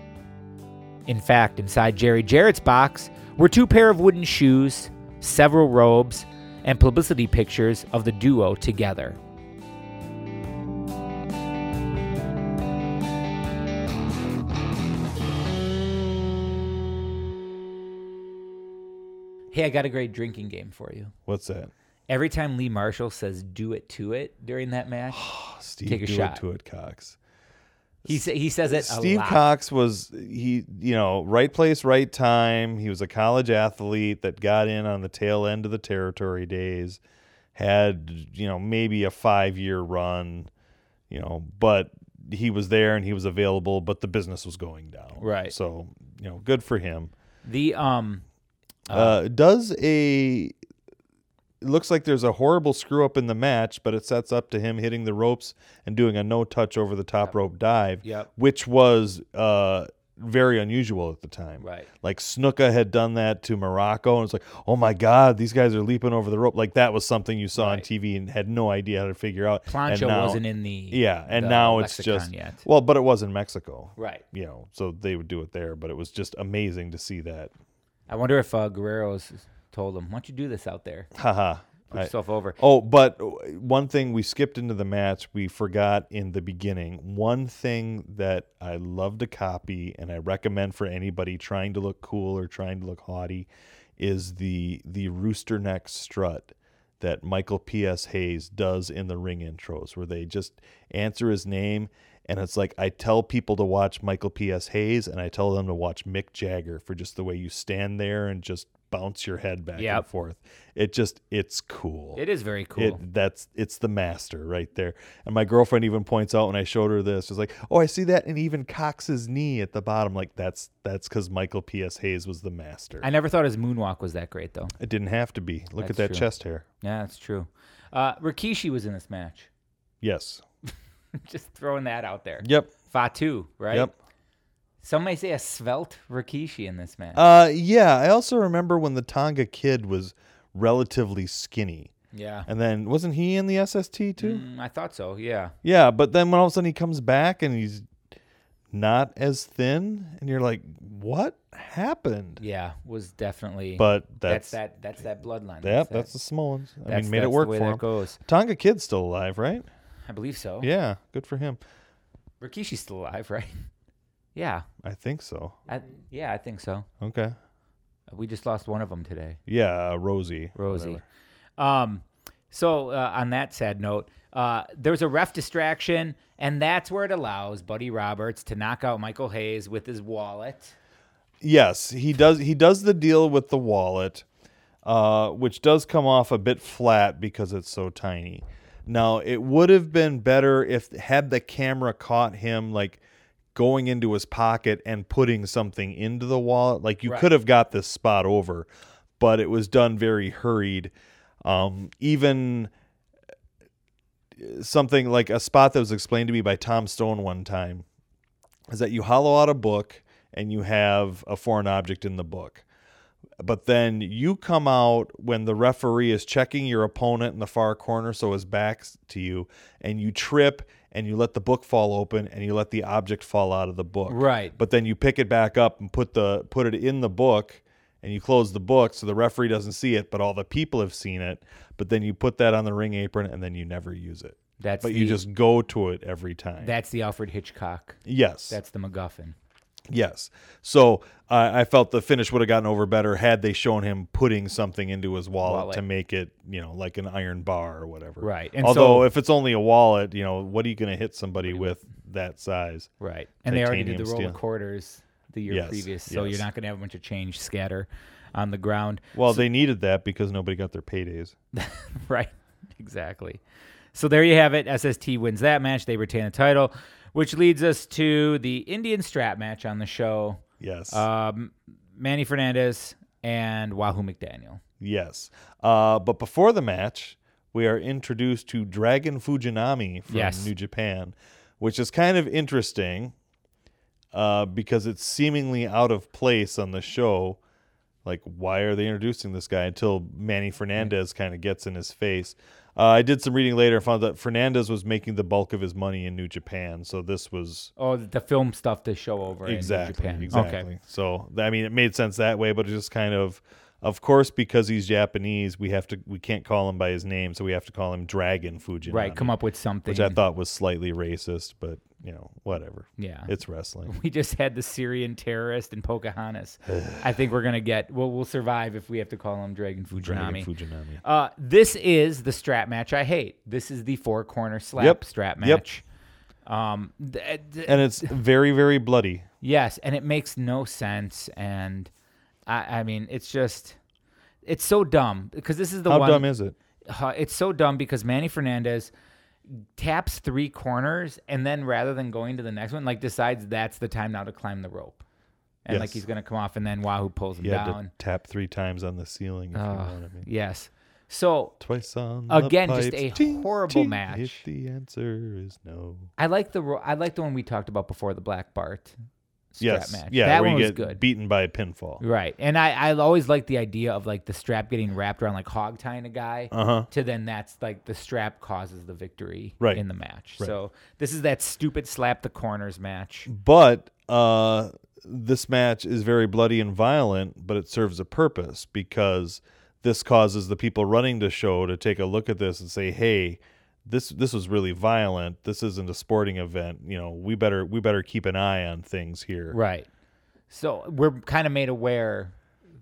In fact, inside Jerry Jarrett's box were two pair of wooden shoes, several robes, and publicity pictures of the duo together. Hey, I got a great drinking game for you. What's that? Every time Lee Marshall says "do it to it" during that match, Steve, Take a do shot. it to it, Cox. he sa- he says it. Steve a lot. Cox was he, you know, right place, right time. He was a college athlete that got in on the tail end of the territory days. Had you know maybe a five year run, you know, but he was there and he was available, but the business was going down. Right. So you know, good for him. The um, Uh, does a it looks like there's a horrible screw up in the match, but it sets up to him hitting the ropes and doing a no touch over the top rope dive, Yep. which was uh, very unusual at the time. Right. Like Snuka had done that to Muraco, and it's like, oh my God, these guys are leaping over the rope. Like that was something you saw on TV and had no idea how to figure out. And Plancho now- wasn't in the Yeah, and the now it's just yet. well, but it was in Mexico. Right. You know, so they would do it there, but it was just amazing to see that. I wonder if uh, Guerrero's told him, "Why don't you do this out there? Haha. Put I- yourself over." Oh, but one thing we skipped into the match, we forgot in the beginning. One thing that I love to copy and I recommend for anybody trying to look cool or trying to look haughty is the the rooster neck strut that Michael P.S. Hayes does in the ring intros where they just answer his name and it's like I tell people to watch Michael P.S. Hayes and I tell them to watch Mick Jagger for just the way you stand there and just bounce your head back and forth. It just it's cool. It is very cool. It, that's it's the master right there. And my girlfriend even points out when I showed her this, she's like, "Oh, I see that, and even Cox's knee at the bottom. Like that's that's because Michael P.S. Hayes was the master. I never thought his moonwalk was that great, though. it didn't have to be. Look That's at that true. chest hair. Yeah, that's true. Uh, Rikishi was in this match. Yes. Just throwing that out there. Yep. Fatu, right? Yep. Some may say a svelte Rikishi in this match. Uh, yeah. I also remember when the Tonga kid was relatively skinny. Yeah. And then wasn't he in the SST too? Mm, I thought so. Yeah. Yeah, but then when all of a sudden he comes back and he's not as thin, and you're like, what happened? Yeah. Was definitely. But that's, that's, that. That's that bloodline. Yep, that- that's the Small ones. I mean, made it that's work for him. goes. Tonga Kid's still alive, right? I believe so. Yeah, good for him. Rikishi's still alive, right? Yeah. I think so. I, yeah, I think so. Okay. We just lost one of them today. Yeah, uh, Rosie. Rosie. Um, so uh, on that sad note, uh, there's a ref distraction, and that's where it allows Buddy Roberts to knock out Michael Hayes with his wallet. Yes, he does. He does the deal with the wallet, uh, which does come off a bit flat because it's so tiny. Now, it would have been better if had the camera caught him like going into his pocket and putting something into the wallet. Like you Right. could have got this spot over, but it was done very hurried. Um, even something like a spot that was explained to me by Tom Stone one time is that you hollow out a book and you have a foreign object in the book. But then you come out when the referee is checking your opponent in the far corner, so his back's to you, and you trip and you let the book fall open and you let the object fall out of the book. Right. But then you pick it back up and put the put it in the book and you close the book so the referee doesn't see it, but all the people have seen it. But then you put that on the ring apron and then you never use it. That's but the, you just go to it every time. that's the Alfred Hitchcock. yes. That's the MacGuffin. Yes. So uh, I felt the finish would have gotten over better had they shown him putting something into his wallet, Wallet. to make it, you know, like an iron bar or whatever. Right. And Although so- if it's only a wallet, you know, what are you going to hit somebody with that size? Right. And they already did the roll of quarters the year Yes, previous, so yes. you're not going to have a bunch of change scatter on the ground. Well, they needed that because nobody got their paydays. right. Exactly. So there you have it. SST wins that match. They retain the title, which leads us to the Indian strap match on the show. Yes. Um, Manny Fernandez and Wahoo McDaniel. yes. Uh, but before the match, we are introduced to Dragon Fujinami from Yes. New Japan, which is kind of interesting uh, because it's seemingly out of place on the show. Like, why are they introducing this guy until Manny Fernandez kind of gets in his face? Uh, I did some reading later and found that Fernandez was making the bulk of his money in New Japan, so this was Oh, the film stuff to show over exactly in Japan. exactly. Okay. So I mean, it made sense that way, but it just kind of, of course, because he's Japanese, we have to we can't call him by his name, so we have to call him Dragon Fujinami. Right. Come up with something. which I thought was slightly racist, but you know, whatever. Yeah. It's wrestling. we just had the Syrian terrorist and Pocahontas. I think we're gonna get. Well, we'll survive if we have to call him Dragon Fujinami. Dragon Fujinami. Uh, this is the strap match I hate. This is the four corner slap Yep. strap Yep. match. Um, th- th- And it's very very bloody. yes, and it makes no sense. And I, I mean, it's just, it's so dumb because this is the one How one. dumb is it? Uh, it's so dumb because Manny Fernandez taps three corners and then rather than going to the next one, like decides that's the time now to climb the rope. And like he's gonna come off and then Wahoo pulls him You down. tap three times on the ceiling. If you Oh, know what I mean. yes. So Twice on Again, just a Ting, horrible ting, match. If the answer is no. I like the ro- I like the one we talked about before the Black Bart strap Yes. match. Yeah. that where one you was get good. beaten by a pinfall. Right. And I, I always like the idea of like the strap getting wrapped around like hog tying a guy Uh huh. to then that's like the strap causes the victory Right. in the match. Right. So this is that stupid slap the corners match. But uh, this match is very bloody and violent, but it serves a purpose because this causes the people running the show to take a look at this and say, "Hey, this this was really violent. This isn't a sporting event. You know, we better we better keep an eye on things here." Right. So we're kind of made aware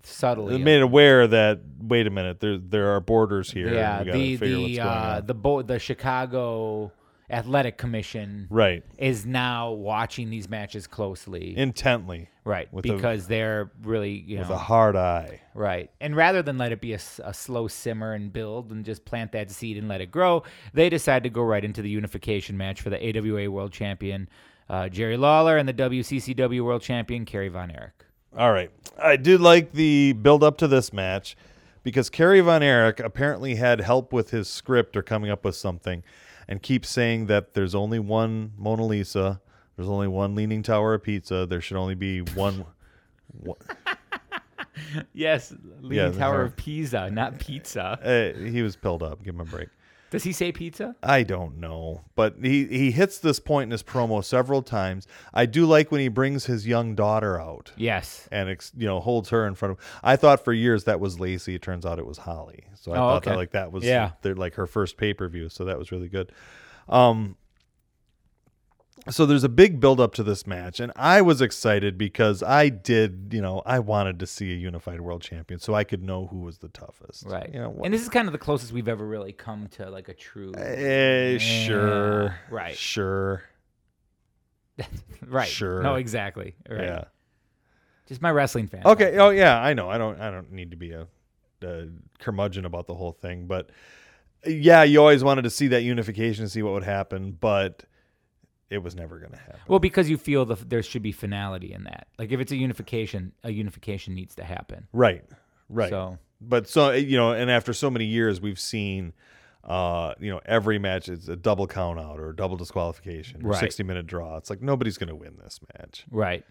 subtly. Of- made aware that wait a minute, there there are borders here. yeah, the the uh, the bo- the Chicago Athletic Commission right, is now watching these matches closely. intently right, with a- because they're really you with know a hard eye. Right. And rather than let it be a slow simmer and build and just plant that seed and let it grow, they decide to go right into the unification match for the AWA World Champion uh, Jerry Lawler and the WCCW World Champion Kerry Von Erich. All right. I did like the build up to this match because Kerry Von Erich apparently had help with his script or coming up with something and keeps saying that there's only one Mona Lisa, there's only one Leaning Tower of Pizza, there should only be one. one- yes, Leaning Yeah, Tower of Pisa, not pizza. Uh, he was pilled up. Give him a break. Does he say pizza? I don't know, but he he hits this point in his promo several times. I do like when he brings his young daughter out Yes. and ex, you know holds her in front of. I thought for years that was Lacey. It turns out it was Holly. So I Oh, thought okay. that like that was Yeah. their, like her first pay per view. So that was really good. Um. So there's a big build up to this match, and I was excited because I did, you know, I wanted to see a unified world champion, so I could know who was the toughest. Right. You know, and this is kind of the closest we've ever really come to like a true. Eh, sure. Right. Sure. right. sure. No, exactly. Right. Yeah. Just my wrestling fan. Okay. Oh yeah, I know. I don't. I don't need to be a, a curmudgeon about the whole thing, but yeah, you always wanted to see that unification, see what would happen, but it was never going to happen. Well, because you feel the, there should be finality in that. Like if it's a unification, a unification needs to happen. Right. Right. So But so you know, and after so many years, we've seen. Uh, you know, every match is a double count out or a double disqualification or Right. 60 minute draw. It's like nobody's going to win this match. right.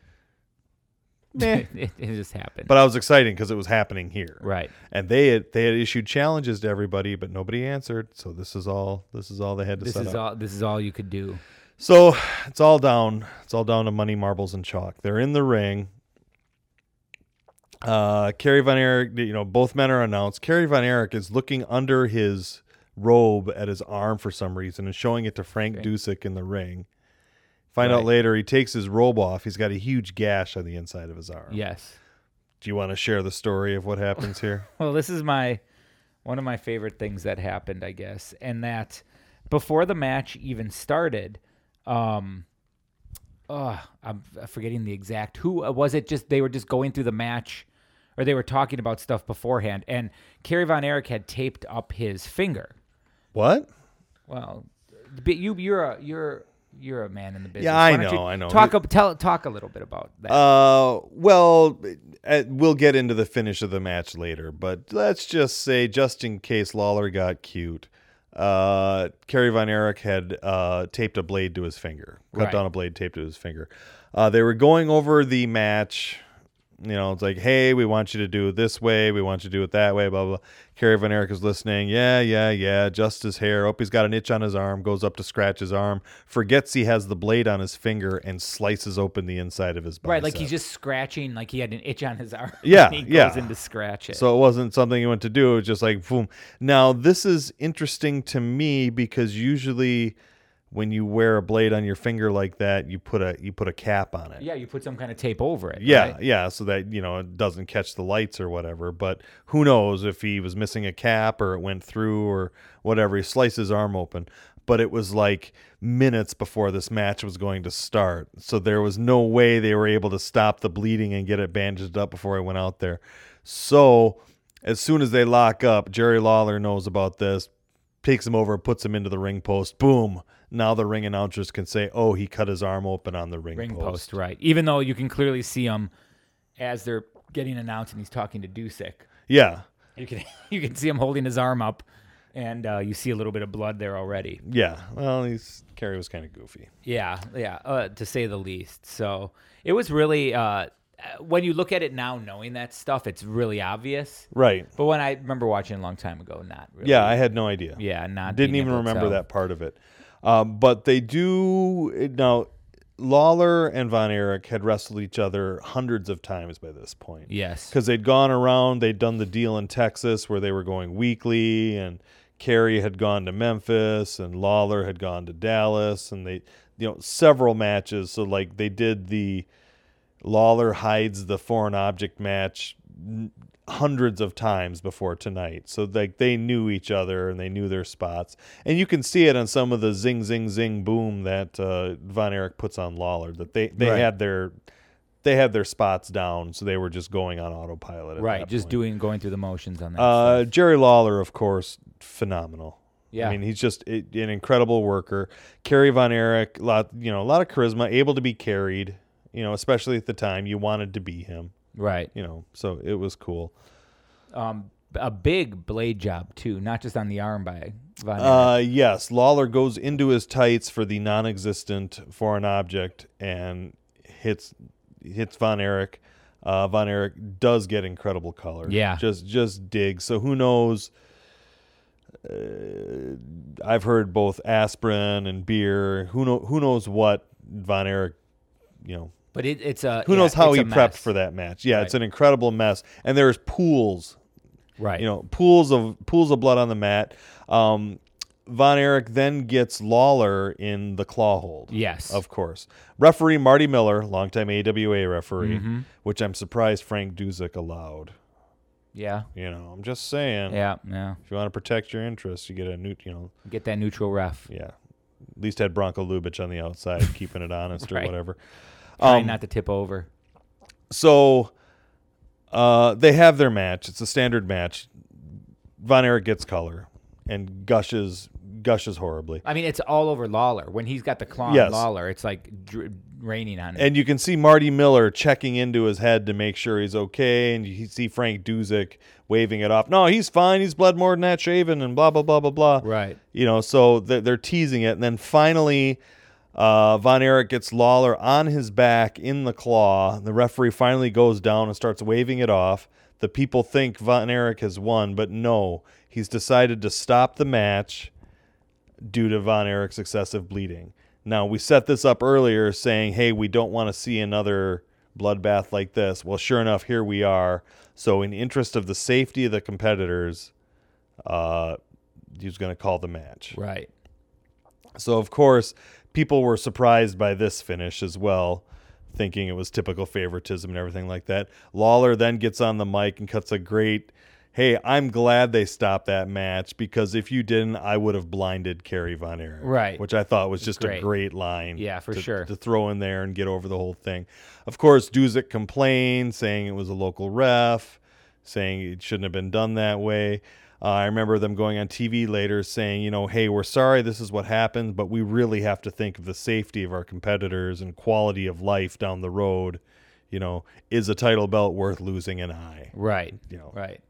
Meh. it, it just happened. But I was excited because it was happening here. right. and they had they had issued challenges to everybody, but nobody answered. So this is all this is all they had to This set is up. all. This is all you could do. So it's all down. It's all down to money, marbles, and chalk. They're in the ring. Uh, Kerry Von Erich, you know, both men are announced. Kerry Von Erich is looking under his robe at his arm for some reason and showing it to Frank Okay. Dusek in the ring. Find out later he takes his robe off. He's got a huge gash on the inside of his arm. Yes. Do you want to share the story of what happens here? Well, this is my one of my favorite things that happened, I guess, and that before the match even started, um, oh, I'm forgetting the exact who uh, was it. Just they were just going through the match, or they were talking about stuff beforehand, and Kerry Von Erich had taped up his finger. what? Well, but you you're a you're you're a man in the business. Yeah, I know, I know. Talk up, tell talk a little bit about that. Uh, well, uh, we'll get into the finish of the match later, but let's just say, just in case Lawler got cute, uh, Kerry Von Erich had uh, taped a blade to his finger, cut Right. down a blade, taped to his finger. Uh, they were going over the match. You know, it's like, hey, we want you to do it this way. We want you to do it that way, blah, blah. blah. Kerry Von Erich is listening. Yeah, yeah, yeah. Just his hair. Oh, he's got an itch on his arm. Goes up to scratch his arm. Forgets he has the blade on his finger and slices open the inside of his bicep. right, like he's just scratching, like he had an itch on his arm. Yeah, he goes yeah. in to scratch it. So it wasn't something he went to do. It was just like boom. Now this is interesting to me because usually when you wear a blade on your finger like that, you put a you put a cap on it. Yeah, you put some kind of tape over it. Yeah, right? yeah, so that you know it doesn't catch the lights or whatever. But who knows if he was missing a cap or it went through or whatever. He sliced his arm open, but it was like minutes before this match was going to start, so there was no way they were able to stop the bleeding and get it bandaged up before I went out there. So as soon as they lock up, Jerry Lawler knows about this, takes him over, puts him into the ring post. Boom. Now the ring announcers can say, "Oh, he cut his arm open on the ring, Ring post." post, right. Even though you can clearly see him as they're getting announced and he's talking to Dusek. Yeah, You can you can see him holding his arm up and uh, you see a little bit of blood there already. Yeah, well, he's Kerry was kind of goofy. Yeah, yeah, uh, to say the least. So it was really uh, when you look at it now, knowing that stuff, it's really obvious. Right. But when I remember watching a long time ago, not really. Yeah, I had no idea. yeah, not Didn't even remember that part of it. Um, but they do now. Lawler and Von Erich had wrestled each other hundreds of times by this point. Yes. because they'd gone around. They'd done the deal in Texas where they were going weekly, and Kerry had gone to Memphis, and Lawler had gone to Dallas, and they, you know, several matches. So like they did the Lawler hides the foreign object match hundreds of times before tonight. So like they knew each other and they knew their spots, and you can see it on some of the zing zing zing boom that uh, Von Erich puts on Lawler. That they they Right. had their they had their spots down, so they were just going on autopilot. Right, just point. doing going through the motions on that. Uh. Jerry Lawler, of course, phenomenal. Yeah. I mean, he's just an incredible worker. Kerry Von Erich, lot you know, a lot of charisma, able to be carried. You know, especially at the time, you wanted to be him. Right. You know, so it was cool. Um, a big blade job too, not just on the arm by Von Erich. Uh, yes, Lawler goes into his tights for the non-existent foreign object and hits hits Von Erich uh, Von Erich does get incredible color. Yeah. just just dig. So who knows? Uh, I've heard both aspirin and beer. Who know who knows what Von Erich, you know, But it, it's a who yeah, knows how he prepped for that match. Yeah, it's an incredible mess. And there's pools Right. you know, pools of pools of blood on the mat. Um, Von Erich then gets Lawler in the claw hold. Yes. of course. Referee Marty Miller, longtime AWA referee, Mm-hmm. which I'm surprised Frank Dusek allowed. Yeah. You know, I'm just saying. Yeah. Yeah. If you want to protect your interests, you get a new, you know, Get that neutral ref. yeah. At least had Bronko Lubich on the outside, keeping it honest or whatever. Trying Um, not to tip over. So uh, they have their match. It's a standard match. Von Erich gets color and gushes gushes horribly. I mean, it's all over Lawler. When he's got the claw Yes. on Lawler, it's like dr- raining on him. And you can see Marty Miller checking into his head to make sure he's okay, and you see Frank Dusek waving it off. No, he's fine. He's bled more than that shaven, and blah blah blah blah blah. Right. You know, so they're, they're teasing it, and then finally, uh, Von Erich gets Lawler on his back in the claw. The referee finally goes down and starts waving it off. The people think Von Erich has won, but no, he's decided to stop the match due to Von Erich's excessive bleeding. Now, we set this up earlier saying, hey, we don't want to see another bloodbath like this. Well, sure enough, here we are. So, in interest of the safety of the competitors, uh, he's going to call the match. right. So, of course, people were surprised by this finish as well, thinking it was typical favoritism and everything like that. Lawler then gets on the mic and cuts a great, hey, I'm glad they stopped that match because if you didn't, I would have blinded Kerry Von Erich. Right. Which I thought was just Great. a great line. Yeah, for to- sure. To throw in there and get over the whole thing. Of course, Dusek complained, saying it was a local ref, saying it shouldn't have been done that way. Uh, I remember them going on TV later saying, you know, hey, we're sorry this is what happened, but we really have to think of the safety of our competitors and quality of life down the road. You know, is a title belt worth losing an eye? Right. You know, Right.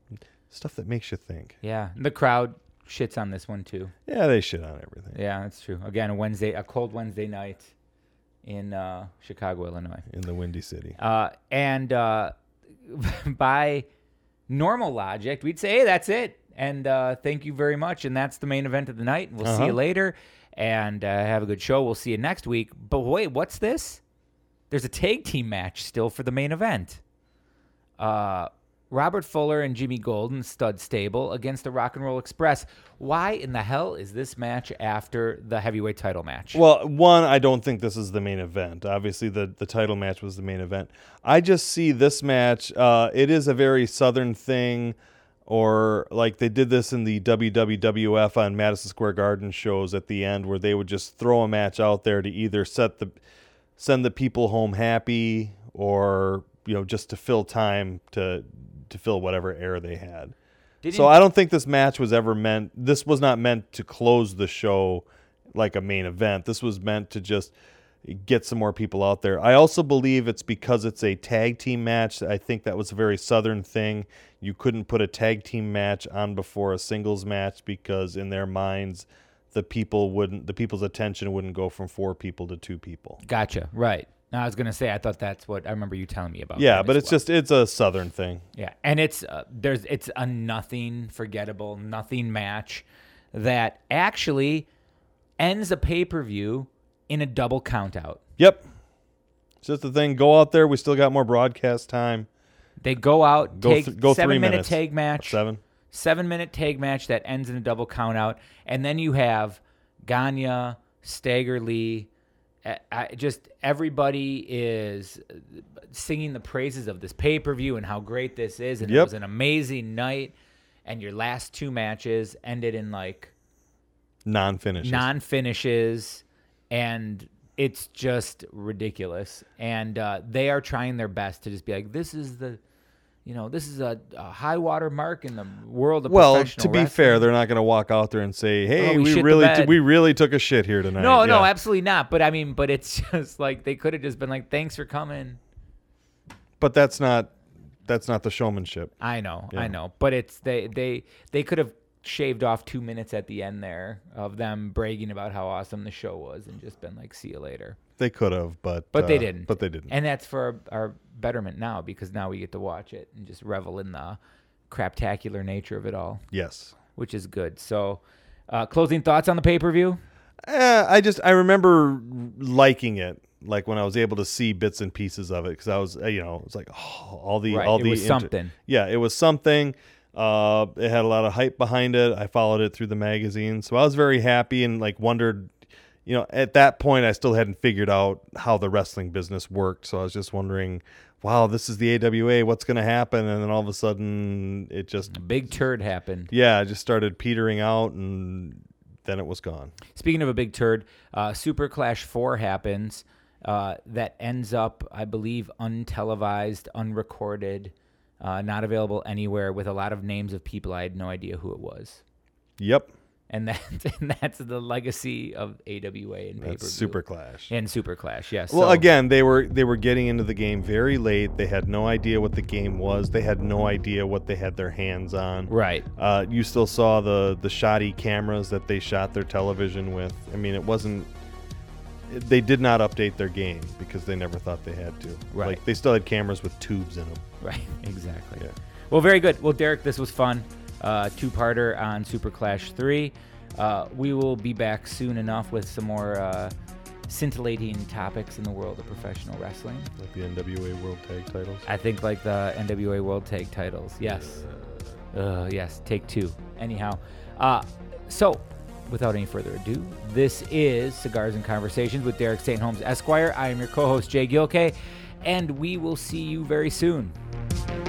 stuff that makes you think. Yeah. The crowd shits on this one too. Yeah, they shit on everything Yeah, that's true. Again, a Wednesday, a cold Wednesday night in uh, Chicago, Illinois. in the Windy City. Uh, and uh, by normal logic, we'd say, hey, that's it. And uh, thank you very much. And that's the main event of the night. We'll see Uh-huh. you later. And uh, have a good show. We'll see you next week. But wait, what's this? There's a tag team match still for the main event. Uh, Robert Fuller and Jimmy Golden, stud stable, against the Rock and Roll Express. Why in the hell is this match after the heavyweight title match? Well, one, I don't think this is the main event. Obviously, the, the title match was the main event. I just see this match, uh, it is a very Southern thing, or like they did this in the WWWF on Madison Square Garden shows at the end, where they would just throw a match out there to either set the send the people home happy or you know just to fill time to to fill whatever air they had. Didn't- So I don't think this match was ever meant. This was not meant to close the show like a main event. This was meant to just get some more people out there. I also believe it's because it's a tag team match. I think that was a very southern thing. You couldn't put a tag team match on before a singles match because in their minds the people wouldn't the people's attention wouldn't go from four people to two people. Gotcha. Right. Now, I was gonna say I thought that's what I remember you telling me about. Yeah, but it's well. just it's a southern thing. yeah, and it's uh, there's it's a nothing forgettable, nothing match that actually ends a pay per view in a double count out. Yep. It's just the thing. Go out there. We still got more broadcast time. They go out, Go take th- go seven three minute minutes. tag match, Seven. seven minute tag match that ends in a double count out, and then you have Gagne, Stagger Lee. I- I, just everybody is singing the praises of this pay per view and how great this is, and it was an amazing night. And your last two matches ended in like Non finishes. non finishes, and it's just ridiculous. And uh, they are trying their best to just be like, this is the, you know, this is a, a high water mark in the world of well, to be wrestling. fair, they're not going to walk out there and say, "Hey, Oh, we we, shit the really bed." t- we really took a shit here tonight." No, no, Yeah. absolutely not. But I mean, but it's just like they could have just been like, "Thanks for coming." But that's not that's not the showmanship. I know. I know. But it's they they they could have shaved off two minutes at the end there of them bragging about how awesome the show was and just been like, "See you later." They could have, but But they uh, didn't. But they didn't. And that's for our, our betterment now because now we get to watch it and just revel in the craptacular nature of it all, Yes. which is good. So, uh, closing thoughts on the pay per view? Eh, I just I remember liking it, like when I was able to see bits and pieces of it, because I was uh, you know it's like oh, all the Right, all it the was something. Yeah, it was something. Uh, it had a lot of hype behind it. I followed it through the magazine, so I was very happy and like wondered. You know, at that point, I still hadn't figured out how the wrestling business worked, so I was just wondering, wow, this is the AWA. What's going to happen? And then all of a sudden, it just A big turd happened. yeah, it just started petering out, and then it was gone. Speaking of a big turd, uh, Super Clash 4 happens. Uh, that ends up, I believe, untelevised, unrecorded, uh, not available anywhere, with a lot of names of people I had no idea who it was. Yep, And that's, and that's the legacy of AWA and pay per that's Super Clash. And Super Clash, yes. Well, So- again, they were they were getting into the game very late. They had no idea what the game was. They had no idea what they had their hands on. Right. Uh, you still saw the the shoddy cameras that they shot their television with. I mean, it wasn't. They did not update their game because they never thought they had to. Right. Like they still had cameras with tubes in them. Right, exactly. Yeah. Well, very good. Well, Derek, this was fun. Uh, Two parter on Super Clash 3. Uh, we will be back soon enough with some more uh, scintillating topics in the world of professional wrestling. Like the NWA World Tag Titles. I think like the NWA World Tag titles. Yes. Uh, yes, take two. Anyhow, uh, so without any further ado, this is Cigars and Conversations with Derek St. Holmes Esquire. I am your co host, Jay Gilkay, and we will see you very soon. Thank you.